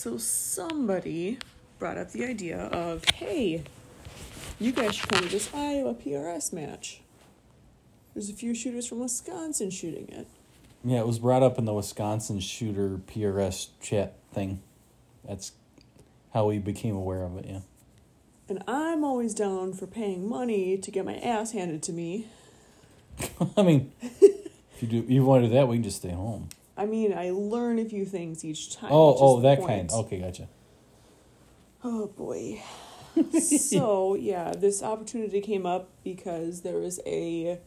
So somebody brought up the idea of, hey, you guys should come to this Iowa PRS match. There's a few shooters from Wisconsin shooting it. Yeah, it was brought up in the Wisconsin shooter PRS chat thing. That's how we became aware of it. Yeah. And I'm always down for paying money to get my ass handed to me. I mean, if you do, you want to do that, we can just stay home. I mean, I learn a few things each time. Oh, oh, that point. kind. Okay, gotcha. Oh boy. so yeah, this opportunity came up because there was a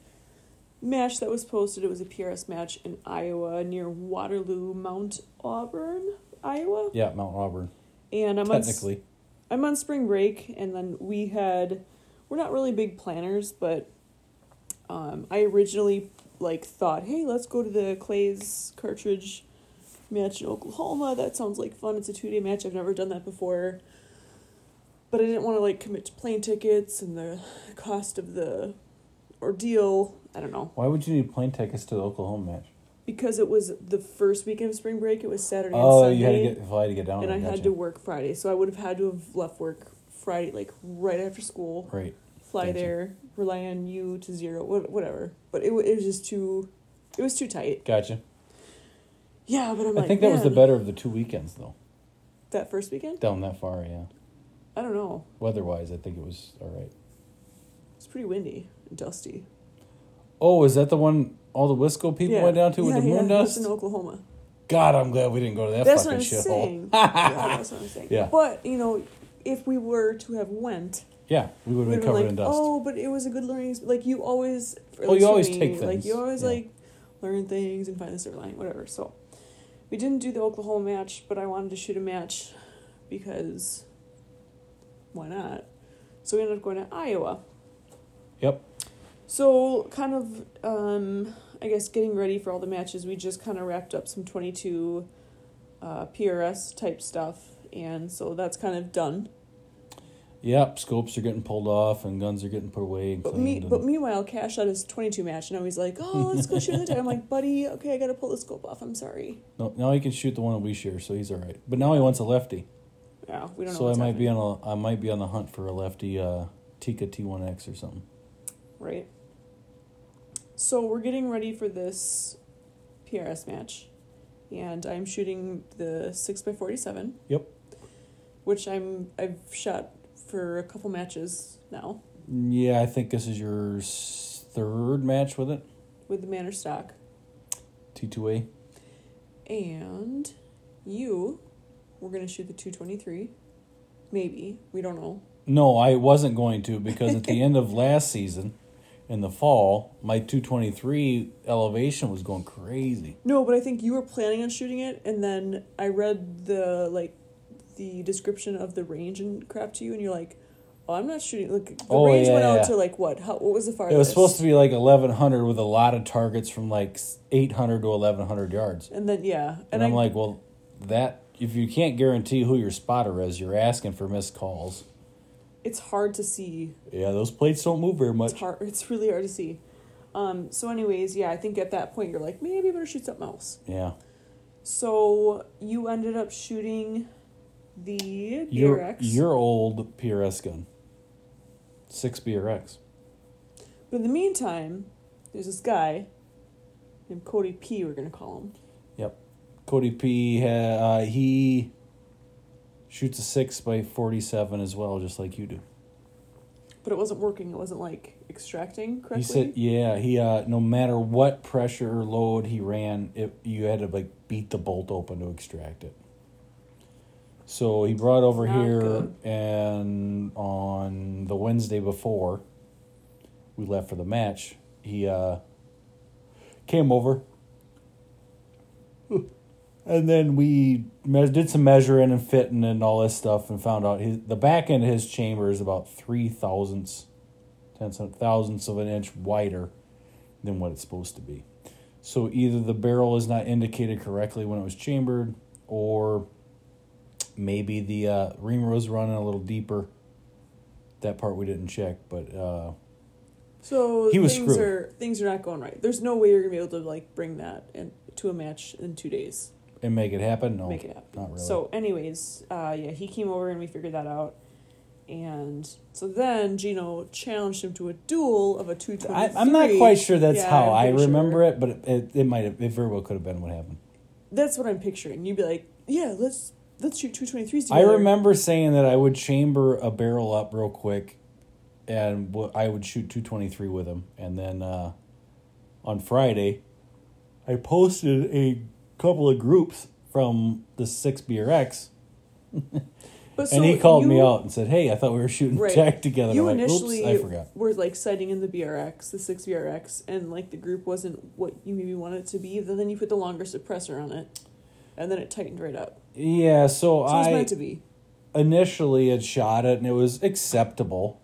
match that was posted. It was a PRS match in Iowa near Waterloo, Mount Auburn, Iowa. Yeah, Mount Auburn. And I'm on, Technically, I'm on spring break, and then we had we're not really big planners, but um, I originally like thought, hey, let's go to the Clays cartridge match in Oklahoma. That sounds like fun. It's a two day match. I've never done that before, but I didn't want to like commit to plane tickets and the cost of the ordeal. I don't know why would you need plane tickets to the Oklahoma match? because it was the first weekend of spring break. It was Saturday Oh, and you had to Sunday get fly to get down. and I had gotcha. to work Friday, so I would have had to have left work Friday, like right after school. Right. Fly Gotcha. there, rely on you to zero, wha- whatever. But it it was just too, it was too tight. Gotcha. Yeah, but I'm like, I like, think that was the better of the two weekends, though. That first weekend, Down that far, yeah. I don't know. Weather-wise, I think it was all right. It's pretty windy and dusty. Oh, is that the one all the Wisco people yeah. went down to with yeah, the moon dust? In Oklahoma. God, I'm glad we didn't go to that That's fucking shithole. yeah, that's what I'm saying. Yeah. But you know, if we were to have went, Yeah, we would have been covered like, in dust. oh, but it was a good learning. exp- Like you always, at Oh, you always me, take Like you always yeah. like learn things and find the silver lining, whatever. So we didn't do the Oklahoma match, but I wanted to shoot a match because why not? So we ended up going to Iowa. Yep. So kind of, um, I guess getting ready for all the matches, we just kind of wrapped up some twenty two, uh, PRS type stuff, and so that's kind of done. Yep, scopes are getting pulled off and guns are getting put away and But cleaned. me, and- but meanwhile, Cash shot his twenty two match, and now he's like, "Oh, let's go shoot the time." I'm like, "Buddy, okay, I gotta pull the scope off. I'm sorry." no, now he can shoot the one that we share, so he's all right. But now he wants a lefty, Yeah, we don't know. so I might be on a I might be on the hunt for a lefty uh, Tikka T1X or something. right. So we're getting ready for this PRS match, and I'm shooting the six x forty seven. Yep. Which I'm I've shot for a couple matches now Yeah, I think this is your third match with it. with the Manners stock, T2A. and you, we're gonna shoot the two twenty three. Maybe we don't know. No, I wasn't going to because at the end of last season, in the fall, my 223 elevation was going crazy. No, but I think you were planning on shooting it, and then I read the like the description of the range and crap to you, and you're like, "Oh, I'm not shooting." Like the Oh, range yeah, went out to like what? How? What was the farthest? It was supposed to be like 1100 with a lot of targets from like 800 to 1100 yards. And then yeah, And, and, I'm I, like, well, that if you can't guarantee who your spotter is, you're asking for missed calls. it's hard to see. Yeah, those plates don't move very much. It's hard. It's really hard to see. Um. So, anyways, yeah, I think at that point you're like, maybe I better shoot something else. Yeah. So you ended up shooting the Your BRX. your old PRS gun. Six BRX. But in the meantime, there's this guy named Cody P. We're gonna call him. Yep. Cody P. Uh, he shoots a six by forty-seven as well, just like you do. But it wasn't working. It wasn't like extracting correctly. He said, "Yeah, he uh, no matter what pressure or load he ran, it you had to like beat the bolt open to extract it." So he brought over Not here, good. and on the Wednesday before we left for the match, he uh, came over, and then we did some measuring and fitting and all this stuff, and found out his the back end of his chamber is about three thousandths of thousandths of an inch wider than what it's supposed to be. So either the barrel is not indicated correctly when it was chambered, or maybe the uh, reamer was running a little deeper. That part we didn't check, but uh, so he was things screwed. are things are not going right. There's no way you're gonna be able to like bring that in, to a match in two days. and make it happen. No, make it happen. not really. So, anyways, uh, yeah, he came over and we figured that out. And so then Gino challenged him to a duel of a two twenty. I'm not quite sure that's Yeah, how I remember sure. it, but it, it, it might have, it very well could have been what happened. That's what I'm picturing. You'd be like, yeah, let's let's shoot two twenty threes I remember saying that I would chamber a barrel up real quick, and w- I would shoot two twenty three with him, and then uh, on Friday, I posted a couple of groups from the six BRX, But and he called me out and said, "Hey, I thought we were shooting Right. tag together." You I'm like, initially Oops, I forgot. were like citing in the BRX, the six BRX, and like the group wasn't what you maybe wanted it to be. But then you put the longer suppressor on it, and then it tightened right up. Yeah, so, So I meant to be. initially had shot it and it was acceptable.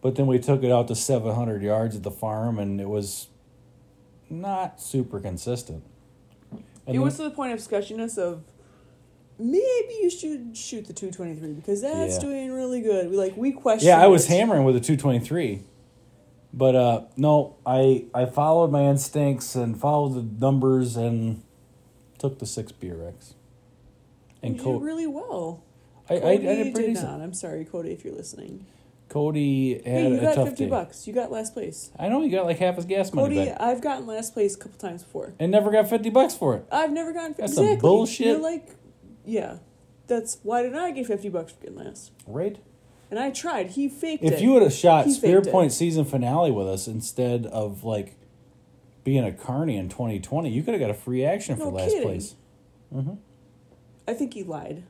But then we took it out to 700 yards at the farm and it was not super consistent. And it then- was to the point of sketchiness of maybe you should shoot the 223 because that's Yeah. doing really good. We like we questioned. yeah, I was it. hammering with a 223. But uh, no, I I followed my instincts and followed the numbers and took the 6 BRX. And you Co- did really well. I, I, I Cody did pretty did decent. not. I'm sorry, Cody, if you're listening. Cody had Hey, you a got tough 50 day. bucks. You got last place. I know you got like half his gas money Cody, back. I've gotten last place a couple times before. and never got 50 bucks for it. I've never gotten That's some exactly. bullshit. You're like, yeah, that's why did I get fifty bucks for getting last? Right? And I tried. He faked it. If you would have shot He Spear it. Point season finale with us instead of like being a carney in 2020, you could have got a free action for No last kidding. place. Mm-hmm. I think he lied.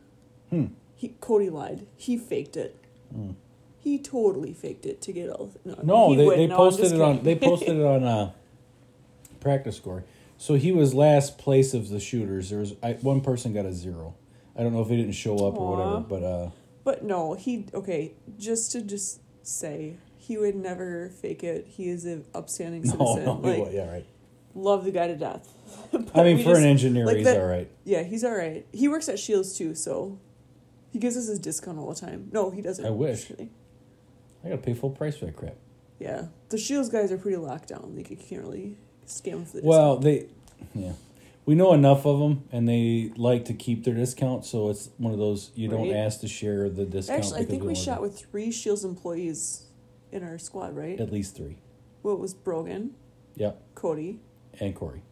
Hmm. He Cody lied. He faked it. Mm. He totally faked it to get all. No, No, he they, wouldn't. they No, posted it on they posted it on uh, PractiScore. So he was last place of the shooters. There was I, one person got a zero. I don't know if he didn't show up or whatever, but uh, But no, he okay. Just to just say, he would never fake it. He is an upstanding citizen. no, like, he wa- yeah, right. love the guy to death. I mean, we for an engineer, like he's that- all right. Yeah, he's all right. He works at Scheels too, so he gives us his discount all the time. No, he doesn't. I wish. Just. I got to pay full price for that crap. Yeah, the Scheels guys are pretty locked down. Like you can't really scam for the discount. Well, discount. they, yeah, we know enough of them, and they like to keep their discount. So it's one of those you don't ask to share the discount. Actually, I think we don't shot with three Scheels employees in our squad, right? at least three. Well, it was Brogan, Yep, Cody, and Corey.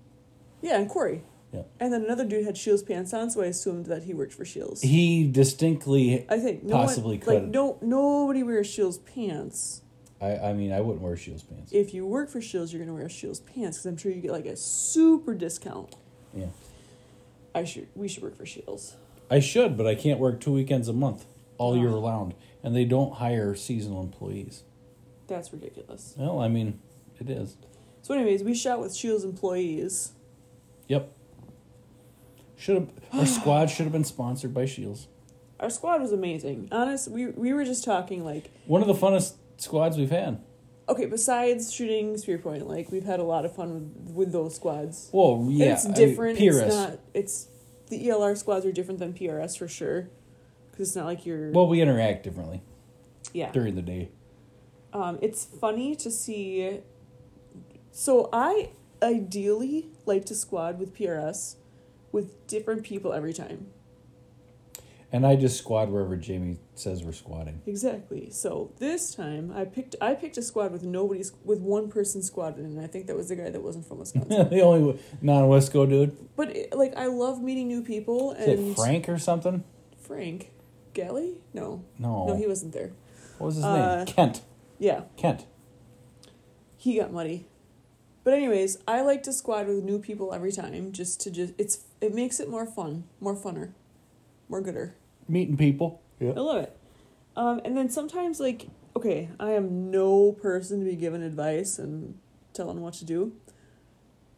Yeah, and Corey. Yeah. And then another dude had Scheels pants on, so I assumed that he worked for Scheels. He distinctly. I think no possibly one, like no nobody wears Scheels pants. I, I mean, I wouldn't wear Scheels pants. If you work for Scheels, you're gonna wear Scheels pants because I'm sure you get like a super discount. Yeah, I should we should work for Scheels. I should, but I can't work two weekends a month all year round, and they don't hire seasonal employees. That's ridiculous. Well, I mean, it is. So, anyways, we shot with Scheels employees. Yep. Should have our squad should have been sponsored by Scheels. Our squad was amazing. Honest, we we were just talking like One of the funnest squads we've had. okay. Besides shooting spear point, like we've had a lot of fun with, with those squads. Well, And yeah, it's I mean, different. PRS. it's not. It's the ELR squads are different than PRS for sure. Because it's not like you're. Well, we interact differently yeah. during the day. Um, it's funny to see. So I ideally like to squad with PRS, with different people every time. And I just squad wherever Jamie says we're squatting. Exactly. So this time I picked I picked a squad with nobody's with one person it, and I think that was the guy that wasn't from Wisconsin. the only non Wesco dude. but it, like I love meeting new people Is and it Frank or something? Frank, Galley? No, No. no, he wasn't there. what was his uh, name? Kent. Yeah, Kent. he got muddy. But anyways, I like to squad with new people every time, just to just it's it makes it more fun, more funner, more gooder. Meeting people. Yeah. I love it. Um, and then sometimes, like, okay, I am no person to be given advice and telling what to do.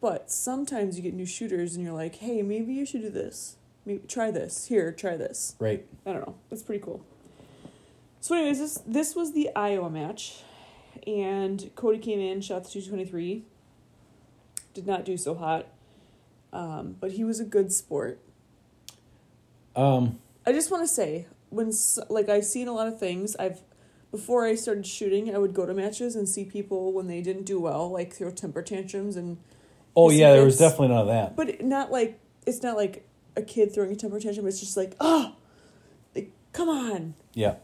But sometimes you get new shooters and you're like, hey, maybe you should do this. Maybe try this. Here, try this. Right. I don't know. It's pretty cool. So, anyways, this this was the Iowa match, and Cody came in, shot the two twenty three. Did not do so hot, um, but he was a good sport. Um, I just want to say when like I've seen a lot of things. I've before I started shooting, I would go to matches and see people when they didn't do well, like throw temper tantrums and. oh, yeah, there was definitely none of that. But not like it's not like a kid throwing a temper tantrum. It's just like, oh, like, come on. Yeah.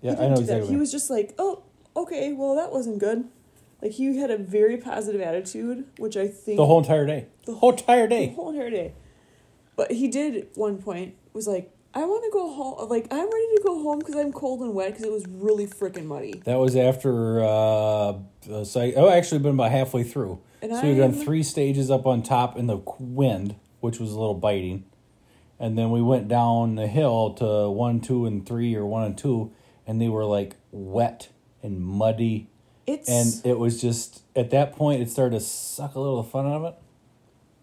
Yeah, I know exactly. He was just like, oh, okay, well, that wasn't good. Like, he had a very positive attitude, which I think. the whole entire day. The whole entire day. the whole entire day. But he did at one point was like, I want to go home. Like I'm ready to go home because I'm cold and wet because it was really freaking muddy. That was after. Uh, so I, oh, actually, been about halfway through. And so we've done three stages up on top in the wind, which was a little biting, and then we went down the hill to one, two, and three, or one and two, and they were like wet and muddy, It's and it was just at that point it started to suck a little of the fun out of it.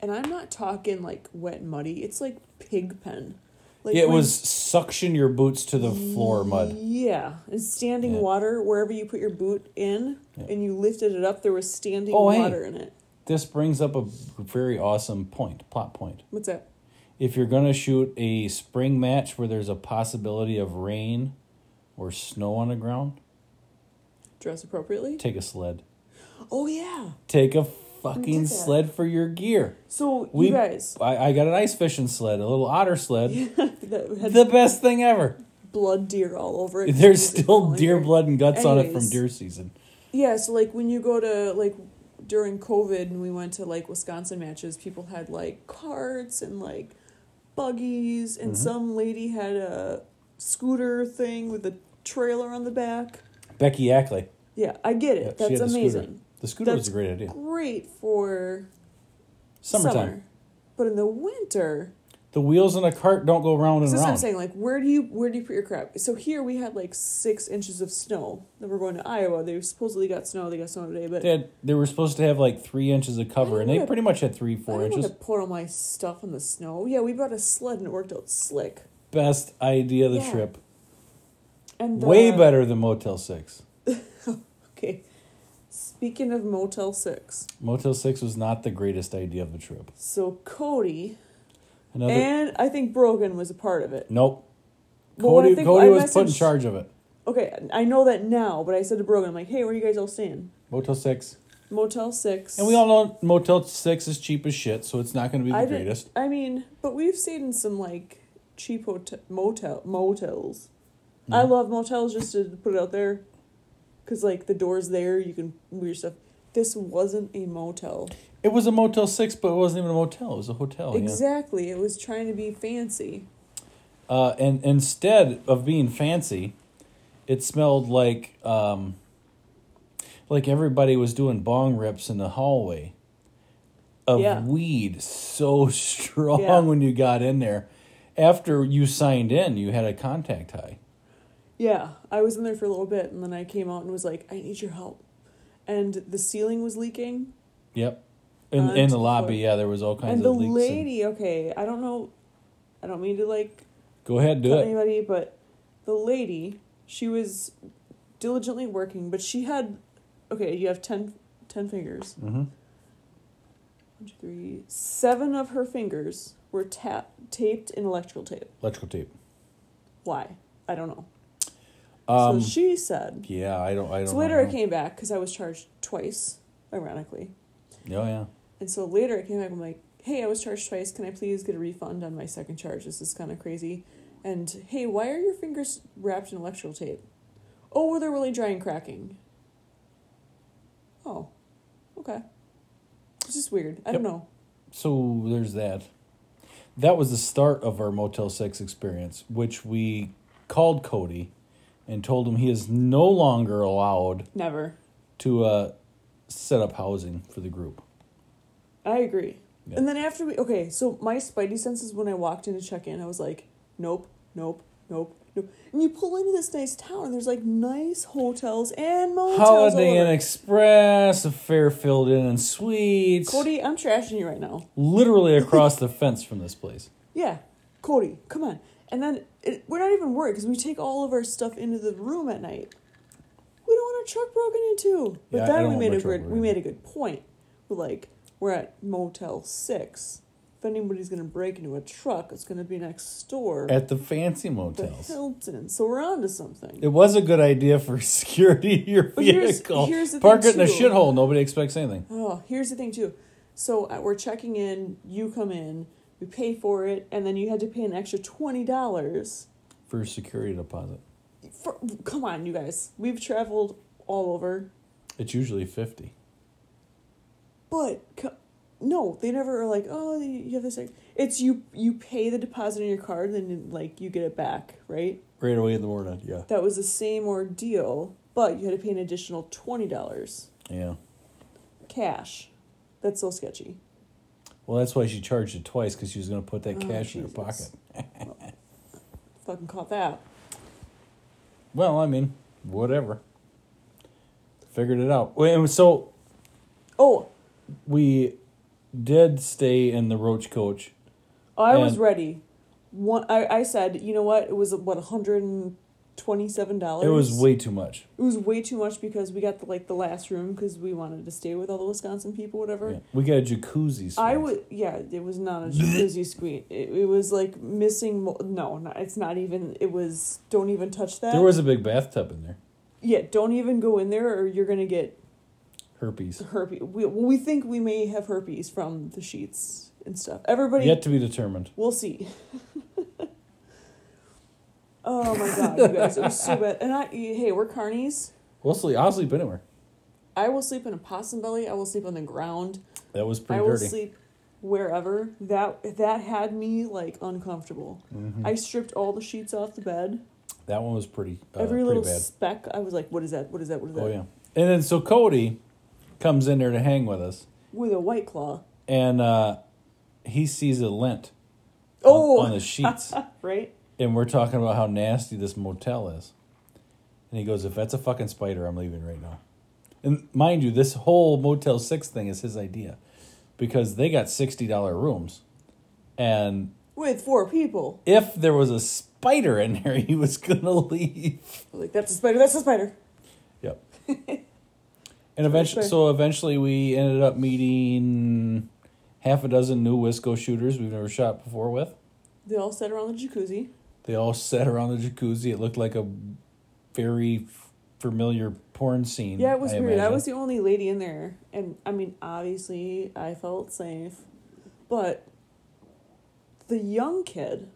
and I'm not talking like wet and muddy. It's like pig pen. Like it when- was suction your boots to the floor mud. Yeah, and standing Yeah. water wherever you put your boot in, Yeah. and you lifted it up. There was standing Oh, hey. water in it. This brings up a very awesome point, plot point. What's that? if you're going to shoot a spring match where there's a possibility of rain or snow on the ground, Dress appropriately. take a sled. Oh yeah. Take a fucking sled for your gear. So We- you guys I, I got an ice fishing sled, a little otter sled. had the best thing ever. blood deer all over it. There's still deer blood and guts on it from deer season. Yeah, so like when you go to like during COVID and we went to like Wisconsin matches, people had like carts and like buggies, and Mhm. some lady had a scooter thing with a trailer on the back. Becky Ackley. Yeah, I get it. Yeah, she That's had the scooter. amazing. The scooter was a great idea. Great for Summertime. summer. But in the winter, The wheels in a cart don't go round and this is what I'm round. saying. Like, where do you where do you put your crap? So here we had like six inches of snow. Then we're going to Iowa. They supposedly got snow. They got snow today, but They, had, they were supposed to have like three inches of cover, and they pretty much had three, I four don't inches. to put all my stuff in the snow. Yeah, we brought a sled and it worked out slick. Best idea of the Yeah. trip. And Way uh, better than Motel 6. Okay. Speaking of Motel Six, Motel 6 was not the greatest idea of the trip. so Cody Another and I think Brogan was a part of it. Nope. Well, Cody think Cody was put in charge of it. Okay, I know that now, but I said to Brogan, I'm like, hey, where are you guys all staying? Motel 6. Motel Six. And we all know Motel 6 is cheap as shit, so it's not going to be the I greatest. I mean, but we've stayed in some like cheap hotel, motel motels. I love motels just to put it out there, because like the doors there, you can move your stuff. This wasn't a motel. It was a Motel 6, but it wasn't even a motel. It was a hotel. yeah. Exactly. It was trying to be fancy. Uh, and instead of being fancy, it smelled like um, like everybody was doing bong rips in the hallway of Yeah. weed so strong Yeah. when you got in there. After you signed in, you had a contact high. Yeah, I was in there for a little bit, and then I came out and was like, "I need your help," and the ceiling was leaking. Yep. In in the lobby, yeah, there was all kinds and the of leaks. and- lady, okay, I don't know, I don't mean to like Go ahead, do it. anybody, but the lady, she was diligently working, but she had, okay, you have 10, 10 fingers. hmm One, two, three, seven of her fingers were tap taped in electrical tape. Electrical tape. Why? I don't know. Um, so she said. yeah, I don't. I don't. So know later I how- came back because I was charged twice, ironically. Oh yeah. And so later I came back. I'm like, hey, I was charged twice. Can I please get a refund on my second charge? This is kind of crazy. And hey, why are your fingers wrapped in electrical tape? Oh, well, they're really dry and cracking. Oh, okay. It's just weird. I don't know. So there's that. That was the start of our Motel 6 experience, which we called Cody and told him he is no longer allowed Never. to uh, set up housing for the group. I agree. Yeah. And then after we okay, so my spidey senses when I walked in to check in, I was like, nope, nope, nope, nope. And you pull into this nice town, and there's like nice hotels and motels. Holiday Inn. Express, a Fairfield Inn and Suites. Cody, I'm trashing you right now. Literally across the fence from this place. Yeah, Cody, come on. And then it, we're not even worried because we take all of our stuff into the room at night. We don't want our truck broken into. But Yeah, then we made a good we made a good point. We're like we're at Motel Six. If anybody's gonna break into a truck, it's gonna be next door. At the fancy the motels. Hilton. So we're on to something. It was a good idea for security of your But here's- vehicle. here's the Park it in a shithole. Nobody expects anything. Oh, here's the thing too. So uh, we're checking in. You come in. We pay for it, and then you had to pay an extra twenty dollars. For a security deposit. For come on, you guys. We've traveled all over, It's usually 50. but no, they never are like, oh, you have this. ex-" It's you. You pay the deposit on your card, and then like you get it back, right? Right away in the morning, yeah. That was the same ordeal, but you had to pay an additional twenty dollars Yeah. cash. That's so sketchy. Well, that's why she charged it twice because she was going to put that oh, cash Jesus. in her pocket. well, fucking caught that. Well, I mean, whatever. Figured it out. And so, oh, we did stay in the Roach Coach. I was ready. One, I, I said, you know what? It was what 100 twenty seven dollars. It was way too much. It was way too much because we got the, like the last room because we wanted to stay with all the Wisconsin people, whatever. Yeah. We got a jacuzzi. Suite. I would, yeah, it was not a jacuzzi suite. It, it was like missing. Mo- no, not, it's not even. It was don't even touch that. There was a big bathtub in there. Yeah, don't even go in there, or you're gonna get herpes. Herpes. We we think we may have herpes from the sheets and stuff. Everybody yet to be determined. We'll see. oh my god, you guys, it was so bad. And I, hey, we're carnies. We'll sleep. I'll sleep anywhere. I will sleep in a possum belly. I will sleep on the ground. That was pretty I pretty will dirty. sleep wherever. That that had me like uncomfortable. Mhm. I stripped all the sheets off the bed. that one was pretty. Uh, Every pretty little bad. speck, I was like, "What is that? What is that? What is that?" Oh yeah. And then so Cody comes in there to hang with us, With a white claw. and uh, he sees a lint on- Oh, on the sheets. right. And we're talking about how nasty this motel is. And he goes, "If that's a fucking spider, I'm leaving right now." And mind you, this whole Motel Six thing is his idea, because they got sixty dollar rooms, and With four people. if there was a spider in there, he was gonna leave. Like, that's a spider. That's a spider. Yep. and eventually, so eventually, we ended up meeting half a dozen new Wisco shooters we've never shot before with. They all sat around the jacuzzi. They all sat around the jacuzzi. It looked like a very f- familiar porn scene. Yeah, it was I weird. I was the only lady in there, and I mean, obviously, I felt safe, but the young kid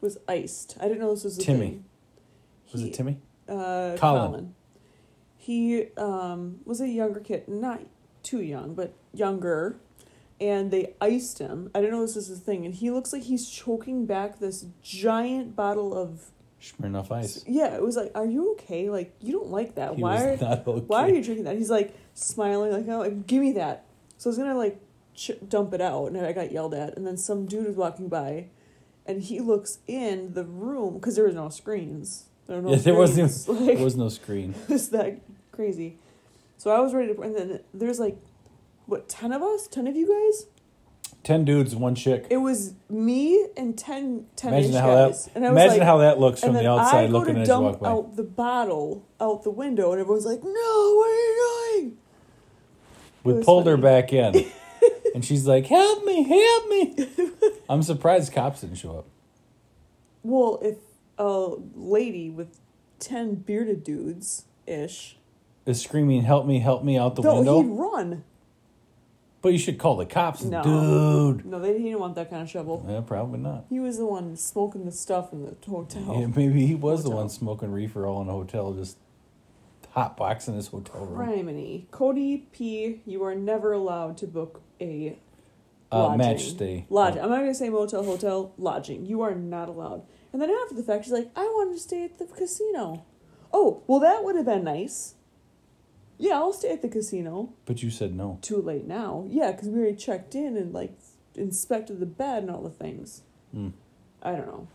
was iced. I didn't know this was a Timmy. thing. Was He- it Timmy? Uh, Colin. Colin. He um, was a younger kid, not too young, but younger, and they iced him. I didn't know this was a thing, and he looks like he's choking back this giant bottle of. Smirnoff Ice. Yeah, it was like, are you okay? Like, you don't like that. He Why? Are, okay. why are you drinking that? He's like smiling, like, oh, give me that. So I was gonna like ch- dump it out, and I got yelled at. And then some dude was walking by, and he looks in the room because there was no screens. There, no Yeah, there wasn't. Like, there was no screen. it was that crazy. So I was ready to, and then there's like, what, 10 of us? 10 of you guys? Ten dudes, one chick. It was me and 10, 10 Imagine how guys. that. and I was Imagine like, how that looks from the I outside, go looking to as you walk dump out the bottle out the window, and everyone's like, "No, what are you doing?" We pulled her back in, and she's like, "Help me! Help me!" I'm surprised cops didn't show up. Well, if a lady with ten bearded dudes ish, Is screaming, "Help me! Help me!" out the no, window. he'd run. But you should call the cops, No, dude. no, they he didn't want that kind of shovel. Yeah, probably not. He was the one smoking the stuff in the hotel. Yeah, maybe he was the Hotel. one smoking reefer all in a hotel, just hot boxing his hotel room. Criminy. Cody P, you are never allowed to book a Uh, lodging. match stay. Lodging. I'm not gonna say motel, hotel, lodging. You are not allowed. And then after the fact, she's like, I wanted to stay at the casino. Oh, well, that would have been nice. Yeah, I'll stay at the casino. But you said no. Too late now. Yeah, because we already checked in and like inspected the bed and all the things. Mm. I don't know.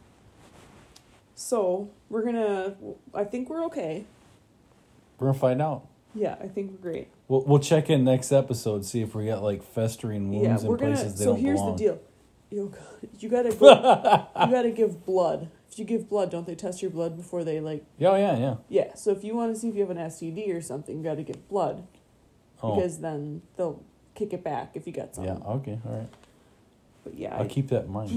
So we're gonna. I think we're okay. We're gonna find out. Yeah, I think we're great. We'll we'll check in next episode, see if we got like festering wounds we're in gonna. places they So don't here's belong. the deal. You, you gotta go, you gotta give blood. If you give blood, don't they test your blood before they like? Yeah, yeah, yeah. Yeah. So if you want to see if you have an STD or something, you got to give blood Oh, because then they'll kick it back if you got something. yeah. Okay, all right. But yeah. I'll I- keep that in mind.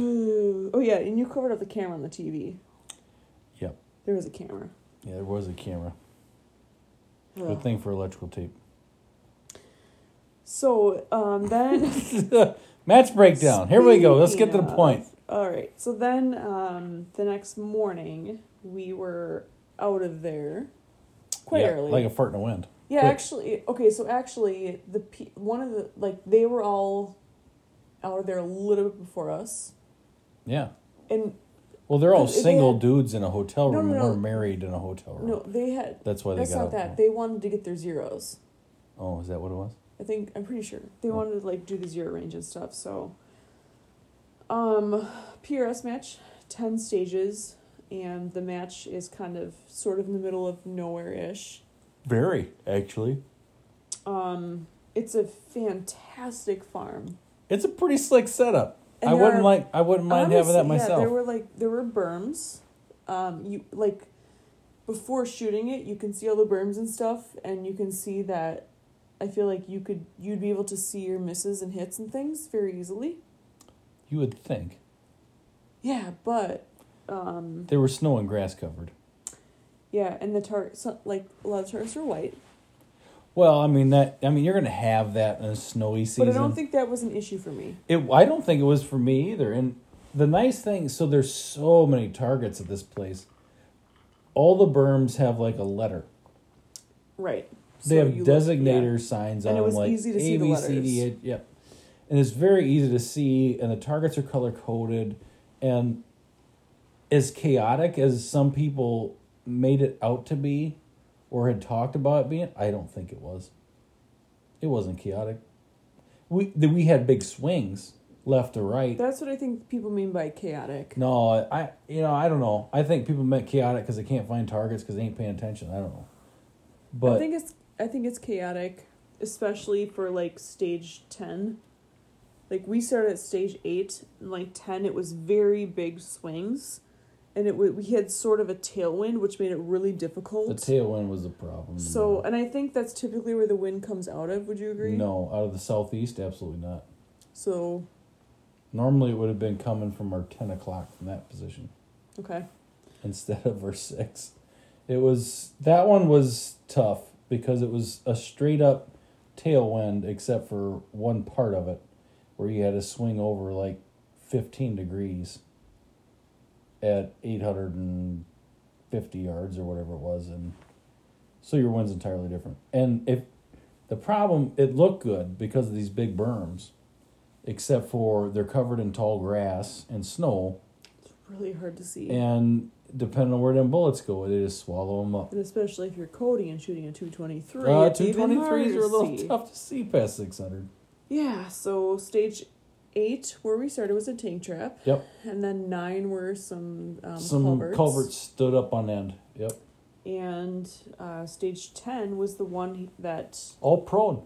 oh yeah, and you covered up the camera on the TV. Yep. There was a camera. Yeah, there was a camera. Ugh. Good thing for electrical tape. So um, then Match breakdown. Here we go. Let's get to the point. All right. So then, um, the next morning, we were out of there quite Yeah, early. Like a fart in the wind. yeah, quick. actually, okay. So actually, the one of the like they were all out of there a little bit before us, Yeah. and Well, they're all single had- dudes in a hotel No, room. no, and no. We're married in a hotel room. no, they had. That's why they That's got not up. that. They wanted to get their zeros. Oh, is that what it was? I think I'm pretty sure they Oh. wanted to like do the zero range and stuff. So, um, PRS match, ten stages, and the match is kind of sort of in the middle of nowhere ish. Very, actually. Um, it's a fantastic farm. It's a pretty slick setup. And I wouldn't are- like. I wouldn't mind having that myself. Yeah, there were like there were berms. Um, you like before shooting it, you can see all the berms and stuff, and you can see that. I feel like you could you'd be able to see your misses and hits and things very easily. you would think Yeah, but um, they were snow and grass covered. yeah, and the tar so, like a lot of targets are white, Well, I mean that. I mean you're gonna have that in a snowy season. but I don't think that was an issue for me. It, I don't think it was for me either. And the nice thing, so there's so many targets at this place. All the berms have like a letter. Right. They So have you look- designator yeah. signs And on them, like easy to see A, the B, C, D, letters. Yep. And it's very easy to see, and the targets are color coded. And as chaotic as some people made it out to be or had talked about it being, I don't think it was. It wasn't chaotic. We, we had big swings left to right. That's what I think people mean by chaotic. No, I you know I don't know. I think people meant chaotic because they can't find targets because they ain't paying attention. I don't know, but I think it's I think it's chaotic, especially for like stage ten. Like we started at stage eight, and like ten, it was very big swings, and it w- we had sort of a tailwind, which made it really difficult. the tailwind was the problem. so, and I think that's typically where the wind comes out of. Would you agree? no, out of the southeast, absolutely not. So Normally, it would have been coming from our ten o'clock from that position okay, instead of our six. It was that one was tough because it was a straight up tailwind, except for one part of it where you had to swing over like fifteen degrees at eight hundred and fifty yards or whatever it was, and so your wind's entirely different. And if the problem, it looked good because of these big berms, except for they're covered in tall grass and snow, it's really hard to see, and depending on where them bullets go, they just swallow them up. and especially if you're coding and shooting a two twenty three. Uh, two twenty threes are a little tough to see past six hundred. Yeah, so stage eight, where we started, was a tank trap. Yep. And then nine were some um, Some culverts. culverts. stood up on end. Yep, And uh, stage 10 was the one that. all prone,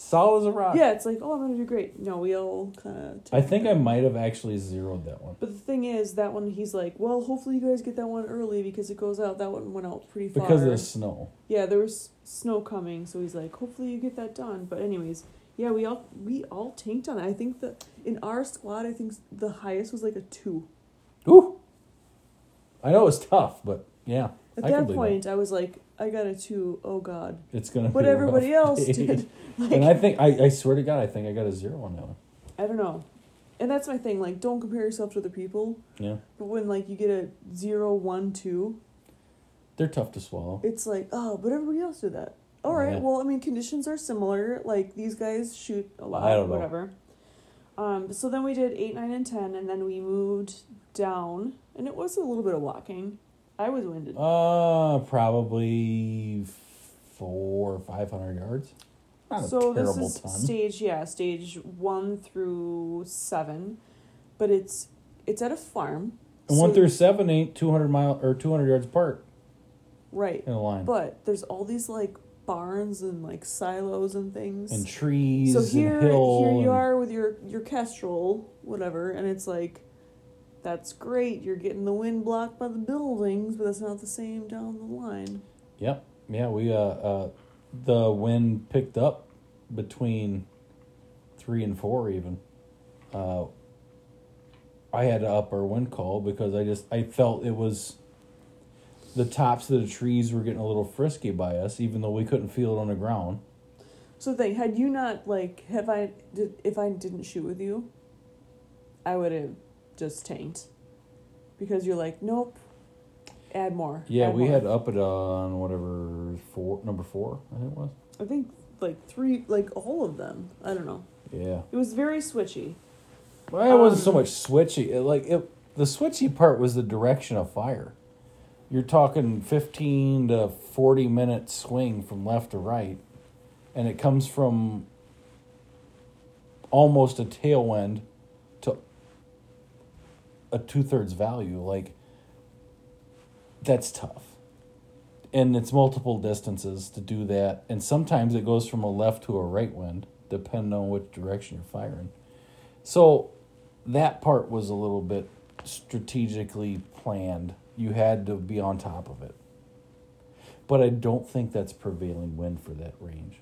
solid as a rock. Yeah, it's like, oh, I'm to do great. No, we all kind of. I think I might have actually zeroed that one But the thing is, that one, he's like, well, hopefully you guys get that one early because it goes out. That one went out pretty far. because of the snow. Yeah, there was snow coming, so he's like, hopefully you get that done. But anyways, yeah, we all we all tanked on it. I think that in our squad, I think the highest was like a two. Ooh, I know it's tough, but yeah, At I that point, I was like, I got a two. Oh God! it's gonna. A everybody else day. did. Like, and I think I, I swear to God, I think I got a zero on that one. I don't know, and that's my thing. Like, don't compare yourself to other people. Yeah, But when like you get a zero, one, two, they're tough to swallow. it's like, oh, but everybody else did that. All right. Yeah. Well, I mean, conditions are similar. Like these guys shoot a lot. I don't know. whatever. Um. So then we did eight, nine, and ten, and then we moved down, and it was a little bit of walking. I was winded. Uh, probably four or five hundred yards. Not so this is ton. stage yeah stage one through seven but it's it's at a farm and one through seven ain't two hundred mile or two hundred yards apart right in a line, but there's all these like barns and like silos and things and trees so here here you and- are with your your kestrel whatever and it's like that's great you're getting the wind blocked by the buildings but that's not the same down the line Yep. Yeah, we uh uh the wind picked up between three and four even. Uh I had to up our wind call because I just I felt it was the tops of the trees were getting a little frisky by us, even though we couldn't feel it on the ground. so the thing had you not like have i did if i didn't shoot with you I would have just tanked because you're like, nope, add more. Yeah, add we more. had up it on whatever four number four I think it was. I think like three, like all of them. I don't know. Yeah. It was very switchy. Well, it wasn't so Um, much switchy. It, like it, the switchy part was the direction of fire. You're talking fifteen to forty minute swing from left to right, and it comes from almost a tailwind a two thirds value. Like that's tough, and it's multiple distances to do that, and sometimes it goes from a left to a right wind, depending on which direction you're firing. So that part was a little bit strategically planned. You had to be on top of it. But I don't think that's prevailing wind for that range.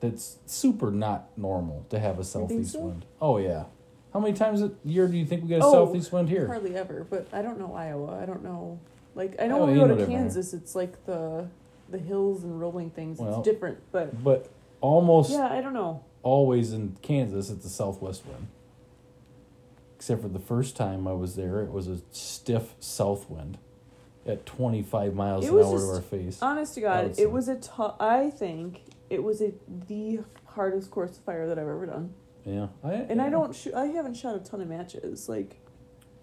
That's super not normal to have a southeast so? wind. Oh yeah. How many times a year do you think we get a Oh, southeast wind here? Hardly ever, but I don't know Iowa. I don't know. Like I oh, know Oh, when we go to. Kansas, it's like the the hills and rolling things. Well, it's different, but But almost yeah, I don't know. always in Kansas, it's a southwest wind. Except for the first time I was there, it was a stiff south wind at 25 miles an hour to our face. Honest to God, it was a tough. I think it was a the hardest course of fire that I've ever done. Yeah, I, And I don't shoot. I haven't shot a ton of matches. Like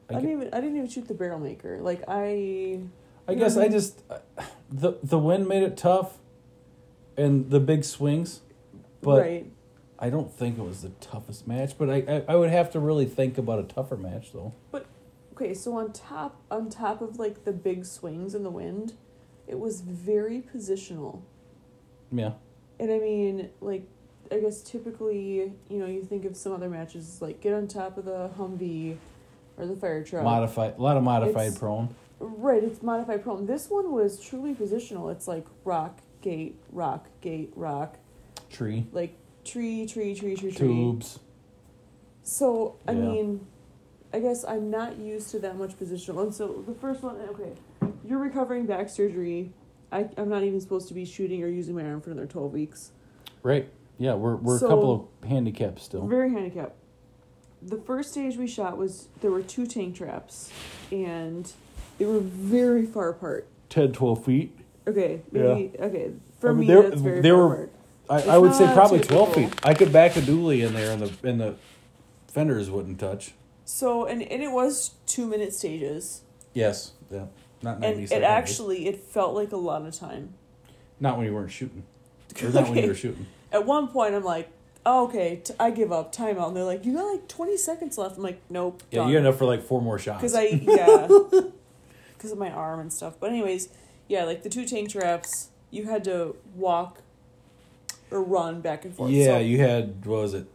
I, I, didn't gu- even. I didn't even shoot the barrel maker. Like I. I guess Mhm. I just uh, the the wind made it tough, and the big swings, but right. I don't think it was the toughest match. But I, I I would have to really think about a tougher match though. But Okay, so on top on top of like the big swings and the wind, it was very positional. Yeah, And I mean, like, I guess typically, you know, you think of some other matches like get on top of the Humvee or the fire truck. modified a lot of modified It's- prone. right, it's modified prone. This one was truly positional. It's like rock, gate, rock, gate, rock, Tree like tree, tree, tree, tree, tree. tubes. So I Yeah. mean, I guess I'm not used to that much positional. And so the first one, okay, you're recovering back surgery. I I'm not even supposed to be shooting or using my arm for another twelve weeks. Right. Yeah, we're we're So- a couple of handicaps still. Very handicapped. The first stage we shot was there were two tank traps, and they were very far apart. 10, 12 feet. Okay, maybe okay. For I mean, me, that's very far were- apart. I, I would say probably twelve feet. I could back a dually in there, and the and the fenders wouldn't touch. So and and it was two minute stages, Yes. Yeah. Not ninety and it actually it felt like a lot of time. Not when you weren't shooting. Or not when you were shooting. At one point, I'm like, oh, okay, t- I give up. Timeout. And they're like, you got like 20 seconds left. I'm like, nope. Yeah, you had enough for like four more shots. Because I, yeah. Because of my arm and stuff. But, anyways, yeah, like the two tank traps, you had to walk or run back and forth. yeah, So- you had what was it?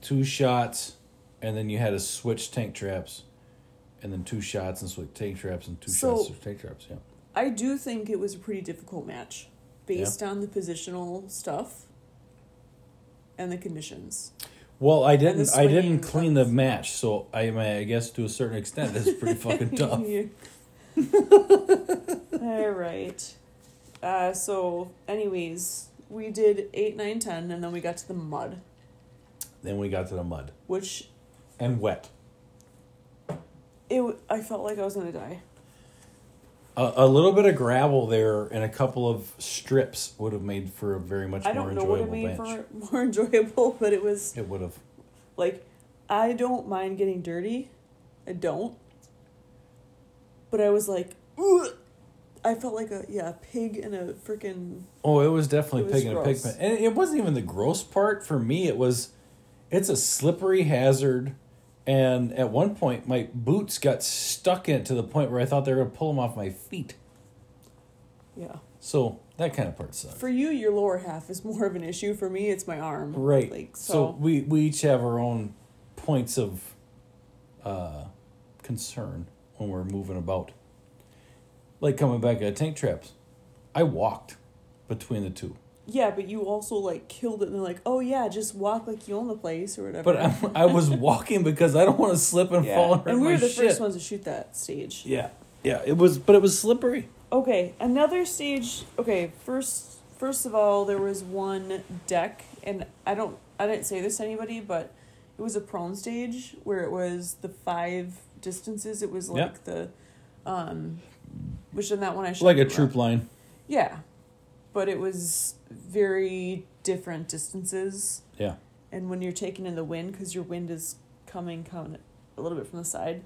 Two shots, and then you had to switch tank traps, and then two shots and switch tank traps and two So- shots switch tank traps. Yeah. I do think it was a pretty difficult match based on the positional stuff and the conditions. Well, I didn't. I didn't clean the match, so I I guess to a certain extent, it's pretty fucking tough. All right. Uh, so, anyways, we did 8, 9, 10, and then we got to the mud, Then we got to the mud which and wet. it I felt like I was going to die. A, a little bit of gravel there and a couple of strips would have made for a very much I more don't know what enjoyable it made bench. for more enjoyable, but it was It would have. like I don't mind getting dirty. I don't. But I was like, Ugh! I felt like a yeah, a pig in a freaking Oh, it was definitely It was pig in a pig gross. pen. And it wasn't even the gross part for me. It was, it's a slippery hazard. And at one point, my boots got stuck in it to the point where I thought they were going to pull them off my feet. yeah. So that kind of part sucked. For you, your lower half is more of an issue. For me, it's my arm. Right. Like so. so. we, we each have our own points of uh, concern when we're moving about. Like coming back at tank traps. I walked between the two. Yeah, but you also like killed it, and they're like, "Oh yeah, just walk like you own the place or whatever." But I, I was walking because I don't want to slip and yeah. fall and hurt and we were the shit. first ones to shoot that stage. Yeah, yeah. It was, but it was slippery. Okay, another stage. Okay, first first of all, there was one deck, and I don't I didn't say this to anybody, but it was a prone stage where it was the five distances. It was like Yep. the, um, which in that one I shot like a troop line. Yeah, but it was very different distances. Yeah. And when you're taking in the wind, because your wind is coming coming a little bit from the side,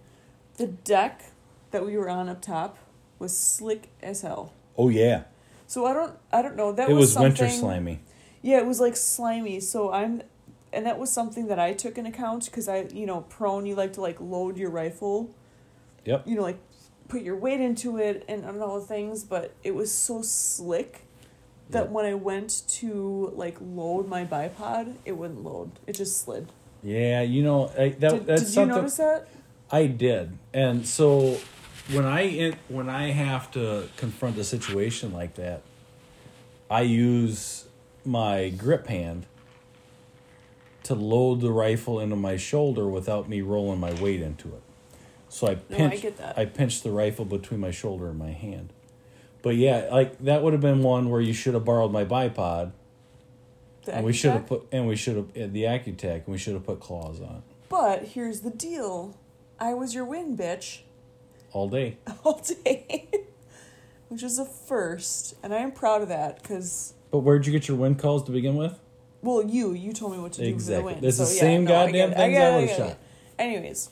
the deck that we were on up top was slick as hell. Oh yeah, So I don't I don't know that it was, was winter slimy. Yeah, it was like slimy. So I'm, and that was something that I took into account because I you know prone you like to like load your rifle. Yep. You know like put your weight into it and, and all the things, but it was so slick that Yep. when I went to like load my bipod, it wouldn't load. It just slid. Yeah, you know I, that did that's did you notice that? I did, and so when I in, when I have to confront a situation like that, I use my grip hand to load the rifle into my shoulder without me rolling my weight into it. So I No, I. I pinch the rifle between my shoulder and my hand. But yeah, like that would have been one where you should have borrowed my bipod, and we should have put and we should have the Accu-Tac, and we should have put claws on But here's the deal. I was your win, bitch. all day. all day, which is a first, and I am proud of that because But where'd you get your win calls to begin with? well, you you told me what to do Exactly. for the win. It's the yeah, same no, goddamn thing it. things get I it, would've get it. shot. Anyways,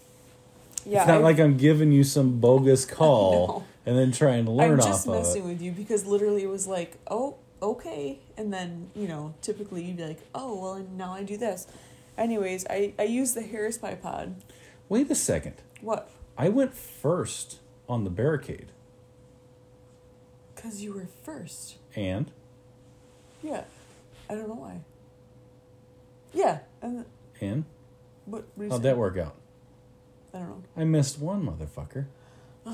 yeah, it's not I- like I'm giving you some bogus call No. And then trying to learn I'm just messing it. with you because literally it was like, oh, okay, and then you know, typically you'd be like, oh, well, now I do this. Anyways, I I use the Harris bipod. Wait a second. What? I went first on the barricade. Because you were first. And Yeah, I don't know why. Yeah, and and what? what how'd that work out? I don't know. I missed one motherfucker. I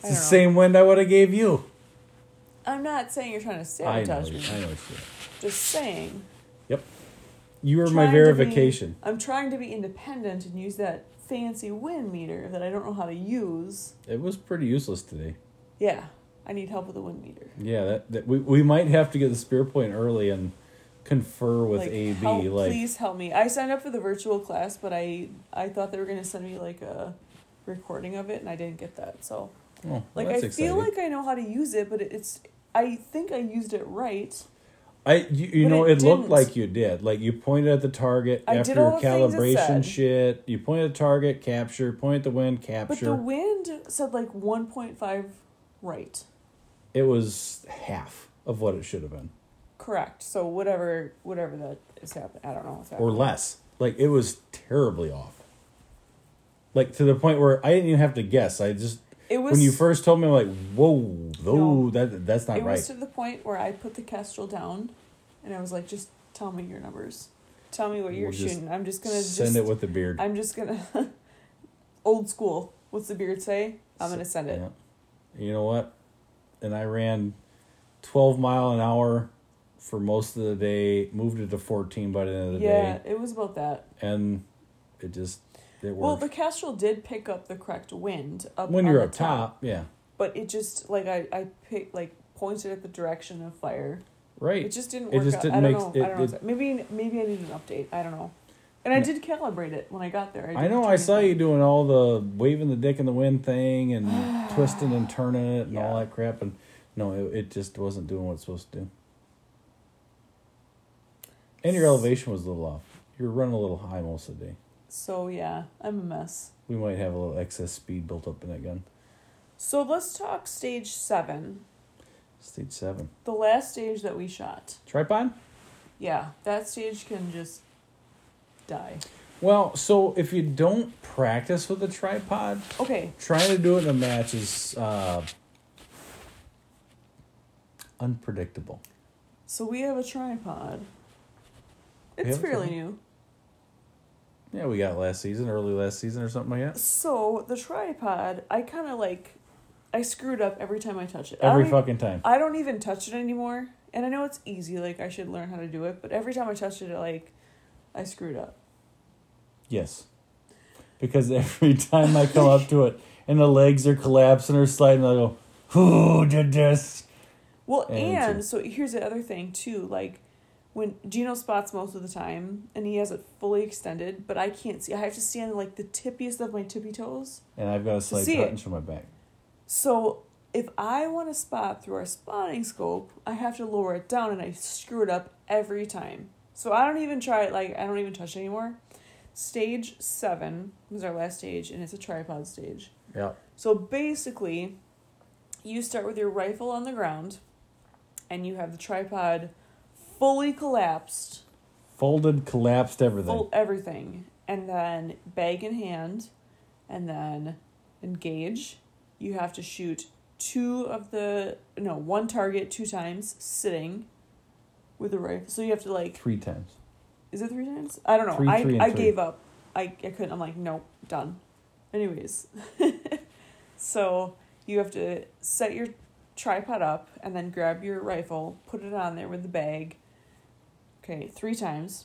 It's the know. same wind I would have gave you. I'm not saying you're trying to I know. sabotage me. I know what you did. Just saying. Yep. You were my to be- verification. I'm trying to be independent and use that fancy wind meter that I don't know how to use. It was pretty useless today. Yeah, I need help with the wind meter. Yeah, that, that we we might have to get the spear point early and confer with like, AB. help, like please help me. I signed up for the virtual class, but I I thought they were gonna send me like a recording of it, and I didn't get that. So oh, well, like I exciting. feel like I know how to use it, but it's I think I used it right. I you, you know it it, looked like you did. Like you pointed at the target I after your the things it calibration shit. You pointed at the target, capture, point at the wind, capture. But the wind said like one point five right. it was half of what it should have been. Correct. So whatever whatever that is happening, I don't know what's happening. Or less. Like it was terribly off. Like to the point where I didn't even have to guess. I just It was when you first told me I'm like, whoa, no, that that's not it right. It was to the point where I put the kestrel down, and I was like, just tell me your numbers. Tell me what you're We'll shooting. I'm just gonna Send just. it with the beard. I'm just gonna. old school. What's the beard say? I'm gonna send it. Yeah. You know what? And I ran 12 mile an hour for most of the day. Moved it to 14 by the end of the Yeah, day, Yeah, it was about that. and it just it Well, the kestrel did pick up the correct wind up when you're up top, yeah, but it just like I I picked like pointed at the direction of fire. right. It just didn't work. It just out. didn't I make- know. it- I don't know. it- maybe maybe I need an update. I don't know. And I did calibrate it when I got there. I did know I saw you doing all the waving the dick in the wind thing and twisting and turning it and all that crap, and no, it, it just wasn't doing what it's supposed to do. And your elevation was a little off. You were running a little high most of the day. So yeah, I'm a mess. We might have a little excess speed built up in that gun. So let's talk stage seven, Stage seven. the last stage that we shot. Tripod? Yeah, that stage can just die. Well, so if you don't practice with a tripod, Okay, trying to do it in a match is uh, unpredictable. so we have a tripod. It's fairly new. Yeah, we got last season, early last season or something like that. So the tripod, I kind of like, I screwed up every time I touch it. Every fucking time. I don't even touch it anymore. And I know it's easy, like I should learn how to do it, but every time I touch it, like I screwed up. Yes. Because every time I come up to it and the legs are collapsing or sliding, I go, who did this? Well, And and, so here's the other thing too, like when Gino spots most of the time and he has it fully extended, but I can't see. I have to stand like the tippiest of my tippy toes. And I've got a slight See it. cut inch my back. So if I want to spot through our spotting scope, I have to lower it down and I screw it up every time. So I don't even try it like I don't even touch it anymore. Stage seven was our last stage and it's a tripod stage. Yeah. So basically, you start with your rifle on the ground and you have the tripod fully collapsed, Folded, collapsed, everything. full everything, and then bag in hand, and then engage. You have to shoot two of the no one target two times sitting with the rifle. So you have to like Three times. is it three times? I don't know. Three, I three, and I three. gave up. I I couldn't. I'm like nope, done. Anyways, so you have to set your tripod up and then grab your rifle, put it on there with the bag. Okay, three times.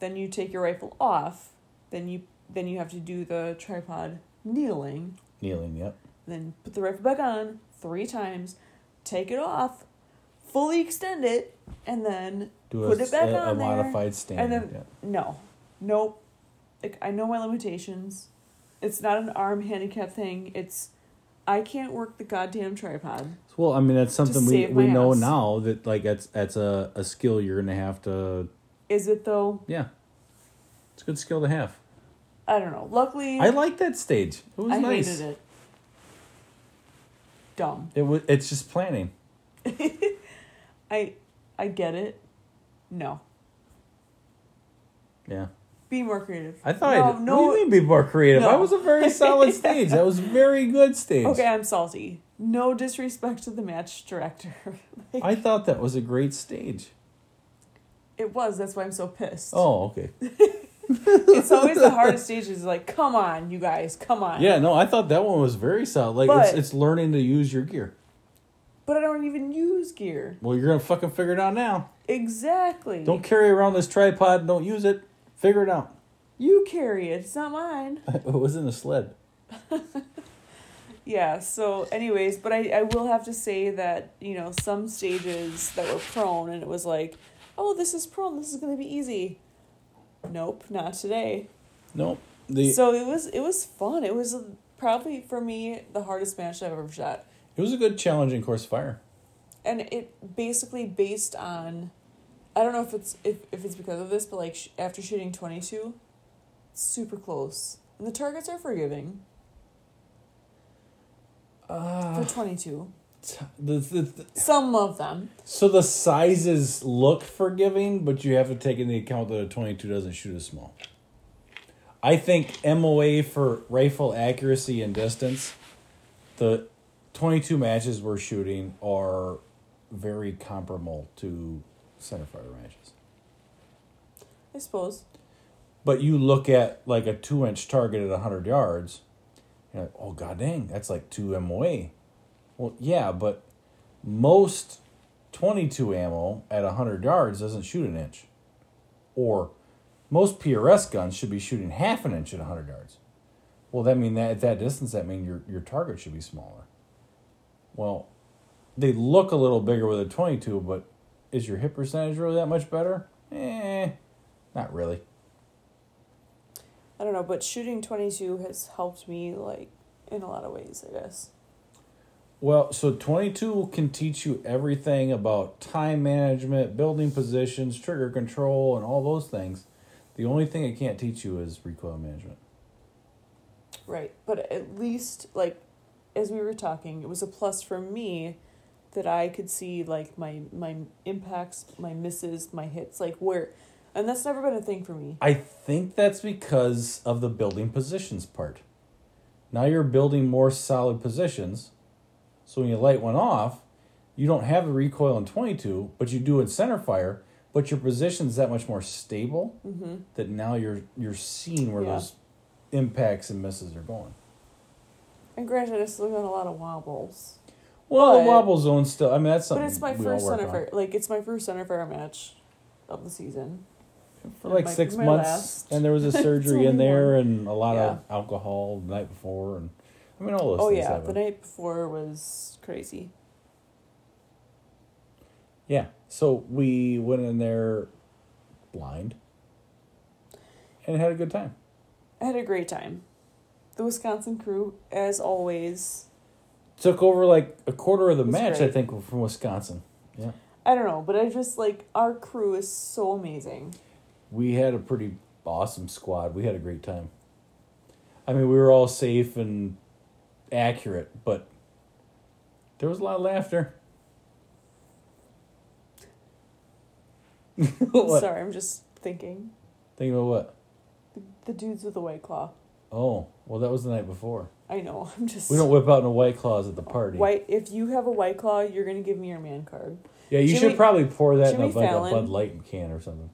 Then you take your rifle off. Then you then you have to do the tripod kneeling. Kneeling, yep. Then put the rifle back on three times. Take it off. Fully extend it, and then Do Put a, it back a, a on there, modified stand. and then yeah. no, nope. Like I know my limitations. It's not an arm handicap thing. It's I can't work the goddamn tripod. Well, I mean, that's something we, we know now that like that's that's a, a skill you're gonna have to. Is it though? Yeah, it's a good skill to have. I don't know. Luckily, I like that stage. It was I nice. hated it. Dumb. It was. It's just planning. I I get it. No. Yeah. Be more creative. I thought. no, I, no. What do you mean be more creative? No. That was a very solid stage. That was a very good stage. Okay, I'm salty. No disrespect to the match director. Like, I thought that was a great stage. it was. That's why I'm so pissed. Oh, okay. It's always the hardest stages. Like, come on, you guys, come on. Yeah, no, I thought that one was very solid. Like But- it's it's learning to use your gear. But I don't even use gear. Well, you're gonna fucking figure it out now. Exactly. Don't carry around this tripod. Don't use it. Figure it out. you carry it. It's not mine. it was in a sled. Yeah. So, anyways, but I I will have to say that you know some stages that were prone and it was like, oh, this is prone. This is gonna be easy. Nope, not today. Nope. the so it was it was fun. It was probably for me the hardest match I've ever shot. it was a good challenging course of fire. and it basically based on i don't know if it's if, if it's because of this but like sh- after shooting 22 super close. And the targets are forgiving. Uh, for 22 t- the, the, the, some of them. So the sizes look forgiving, but you have to take into account that a 22 doesn't shoot as small. I think MOA for rifle accuracy and distance, the 22 matches we're shooting are very comparable to centerfire ranges. i suppose But you look at like a two inch target at 100 yards, you're like, oh, god dang, that's like two MOA. Well, yeah, but most 22 ammo at 100 yards doesn't shoot an inch. Or most PRS guns should be shooting half an inch at 100 yards. Well, that mean that at that distance, that means your, your target should be smaller. Well, they look a little bigger with a 22, but is your hit percentage really that much better? Eh, not really. i don't know but shooting 22 has helped me like in a lot of ways i guess Well, so 22 can teach you everything about time management, building positions, trigger control, and all those things. The only thing it can't teach you is recoil management. right but at least like as we were talking it was a plus for me that i could see like my my impacts my misses my hits like where and that's never been a thing for me I think that's because of the building positions part. Now you're building more solid positions. So when you light one off, you don't have the recoil in 22, but you do in center fire, but your position's that much more stable mm-hmm. that now you're you're seeing where Yeah. those impacts and misses are going. And granted, I still got a lot of wobbles. Well, the wobble zone still. I mean, that's something. But it's my first center fire. Like it's my first center fire match of the season. for like six months, last. and there was a surgery in there, and a lot of alcohol the night before, and I mean all those Oh yeah, happen. the night before was crazy. Yeah. So we went in there blind and had a good time. I had a great time. The Wisconsin crew, as always, Took over like a quarter of the match, I think, from Wisconsin. Yeah. I don't know, but I just like our crew is so amazing. We had a pretty awesome squad. We had a great time. I mean, we were all safe and accurate, but there was a lot of laughter. Sorry, I'm just thinking. Thinking about what? The, the dudes with the white claw. Oh, well, that was the night before. I know. I'm just We don't whip out a white claws at the party. white. If you have a white claw, you're gonna give me your man card. Yeah, you Jimmy- should probably pour that Jimmy in a, like a Bud Light can or something.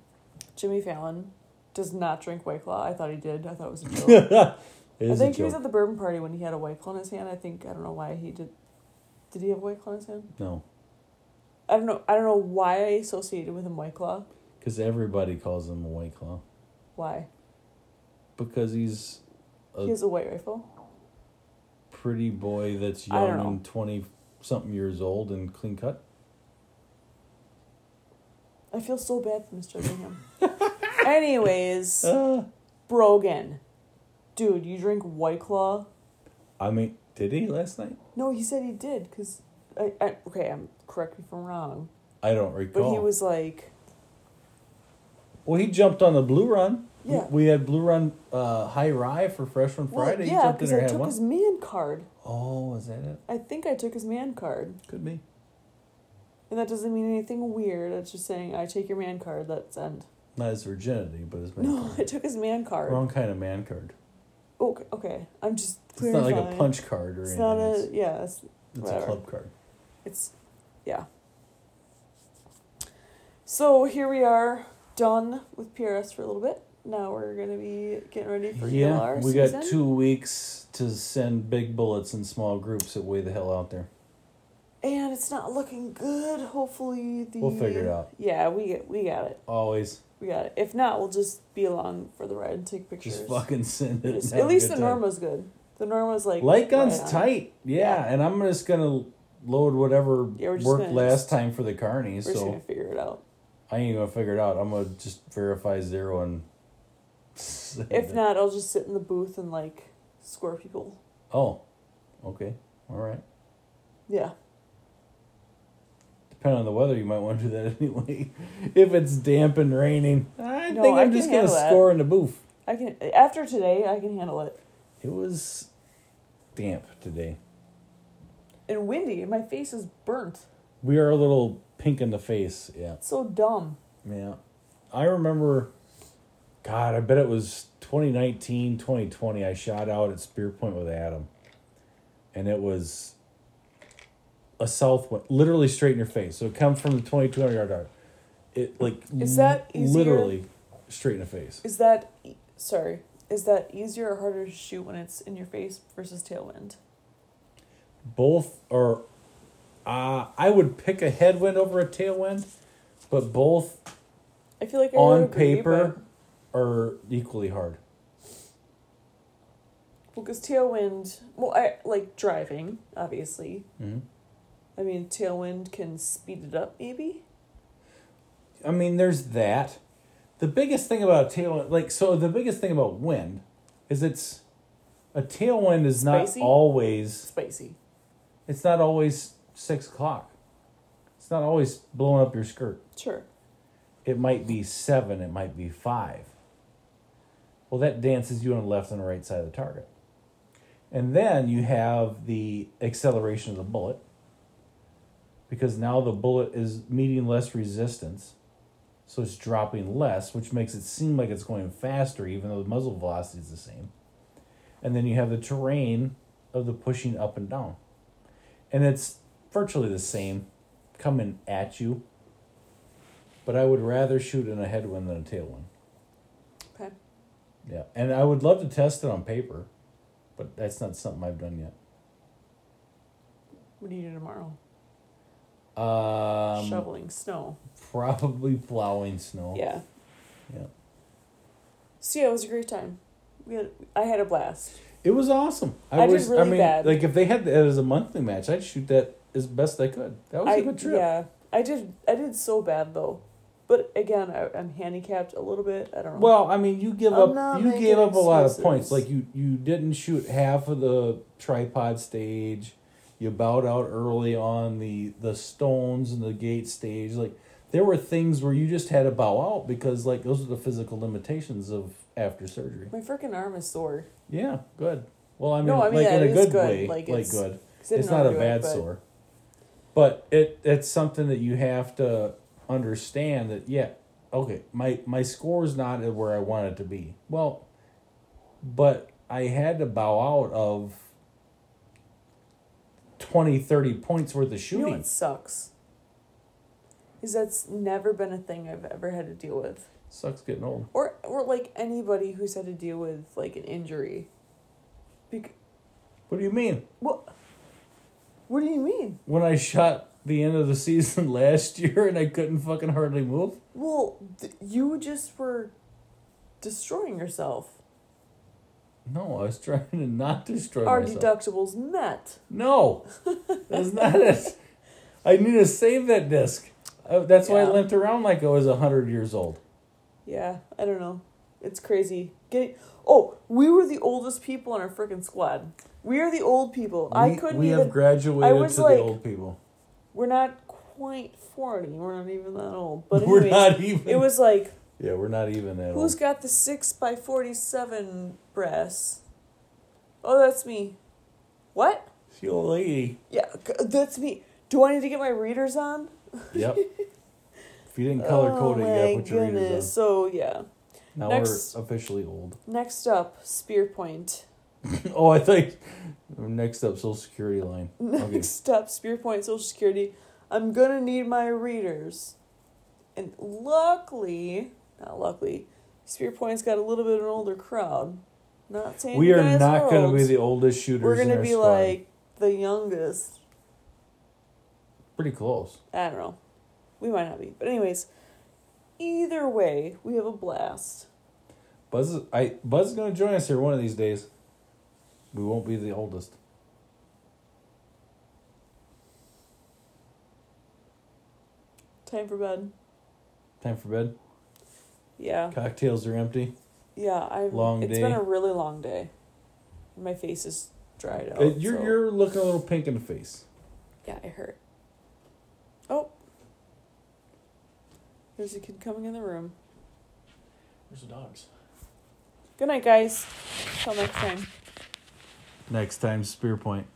Jimmy Fallon does not drink white claw. I thought he did. I thought it was a joke. it I think he was at the bourbon party when he had a white claw in his hand. I think I don't know why he did. Did he have a white claw in his hand? No, I don't know. I don't know why I associated with him white claw. because everybody calls him a white claw Why? because he's he a has a white rifle. pretty boy that's young and twenty something years old and clean cut. I feel so bad for misjudging him. Anyways, Uh, Brogan, dude, you drink white claw? I mean, did he last night? No, he said he did. Cause I, I okay, I'm correct me if I'm wrong, I don't recall. but he was like, well, he jumped on the blue run. Yeah. we had blue run uh, high rye for freshman Friday. he yeah, because I took one. his man card. Oh, is that it? I think I took his man card. Could be. And that doesn't mean anything weird. It's just saying I take your man card. That's end. Not his virginity, but his man No, card. I took his man card. Wrong kind of man card. Okay, okay. I'm just It's not like a punch card or It's anything. not a it's yeah. It's, it's a club card. it's yeah. So here we are, done with PRS for a little bit. Now we're gonna be getting ready for Yeah, ELR we season. got two weeks to send big bullets in small groups that weigh the hell out there. and it's not looking good. Hopefully the We'll figure it out. Yeah, we get we got it. Always We got it. If not, we'll just be along for the ride and take pictures. just fucking send it. Just- at least the time. Norma's good. The Norma's like Light gun's right tight, yeah, Yeah. and I'm just gonna load whatever Yeah, worked last just- time for the carny. We're just So gonna figure it out. I ain't gonna figure it out. I'm gonna just verify zero and. If not, I'll just sit in the booth and like score people. oh, okay, all right. Yeah. Depending on the weather, you might want to do that anyway. if it's damp and raining, I No, think I I'm can just gonna that. score in the booth. I can after today I can handle it. It was damp today. And windy, and my face is burnt. We are a little pink in the face. Yeah, It's so dumb. yeah. I remember. God, I bet it was 2019, 2020. I shot out at Spear Point with Adam, and it was a south wind, literally straight in your face. So it come from the 2200 yard arc. It like Is that easier? literally straight in the face? Is that sorry? Is that easier or harder to shoot when it's in your face versus tailwind? both are uh, I would pick a headwind over a tailwind, but both I feel like I on agree, paper are equally hard. Well, because tailwind, well, I like driving. Obviously, hmm I mean tailwind can speed it up. Maybe I mean, there's that. The biggest thing about tailwind, like, so the biggest thing about wind is it's a tailwind is Spicy? not always, spicy. it's not always six o'clock. It's not always blowing up your skirt. Sure. It might be seven, it might be five. Well, that dances you on the left and the right side of the target. And then you have the acceleration of the bullet because now the bullet is meeting less resistance. So it's dropping less, which makes it seem like it's going faster, even though the muzzle velocity is the same. And then you have the terrain of the pushing up and down. And it's virtually the same coming at you. But I would rather shoot in a headwind than a tailwind. Yeah. And I would love to test it on paper, but that's not something I've done yet. What do you do tomorrow? Um, Shoveling snow. Probably plowing snow. Yeah. Yeah. So yeah, it was a great time. We had I had a blast. It was awesome. I did was, I really mean, bad. like if they had that as a monthly match, I'd shoot that as best I could. That was I a good trip. yeah. I did I did so bad though, but again I, I'm handicapped a little bit. I don't know. Well, I mean, you give I'm up. You gave up a lot of points. Like you, you didn't shoot half of the tripod stage. You bowed out early on the the stones and the gate stage. Like there were things where you just had to bow out because like those are the physical limitations of after surgery. my freaking arm is sore. Yeah, good. Well, I mean, No, I mean, like yeah, in a good, good. way, Like, like, it's- good. It's didn't a know how to do bad it, but- sore, but it it's something that you have to understand that yeah, okay, my my score is not where I want it to be. Well, but I had to bow out of 20, 30 points worth of You know shooting. what sucks? Is that's never been a thing I've ever had to deal with. Sucks getting old. Or or like anybody who's had to deal with like an injury. Bec- What do you mean? what what do you mean? When I shot the end of the season last year and I couldn't fucking hardly move? Well, you just were destroying yourself. No, I was trying to not destroy Our myself. deductibles met. No, that's not it. I need to save that disc. Uh, that's why I limped around like I was hundred years old. Yeah, I don't know. It's crazy. Getting oh, we were the oldest people on our freaking squad. We are the old people. I couldn't We even. have graduated to like- the old people. We're not quite forty. We're not even that old. But we're not even. It was like Yeah, we're not even that Who's old. got the six by forty-seven brass? Oh, that's me. What? She old lady. Yeah, that's me. Do I need to get my readers on? Yep. if you didn't color oh code it, you put your readers Oh So yeah. Now Next- we're officially old. Next up, spear point. oh, I think next up, Social Security line. Okay. Next up, spear point. Social Security. I'm gonna need my readers, and luckily, not luckily, spear point's got a little bit of an older crowd. Not saying We are not going to be the oldest shooters. We're gonna our be squad. like the youngest. pretty close. I don't know. We might not be. But anyways, either way, we have a blast. Buzz, is, I Buzz is going to join us here one of these days. We won't be the oldest. Time for bed. Time for bed. Yeah. Cocktails are empty. Yeah, I Long It's day. been a really long day. My face is dried out. Uh, you're so- you're looking a little pink in the face. Yeah, it hurt. Oh. There's a kid coming in the room. Where's the dogs? Good night, guys. Till next time. Next time, spear point.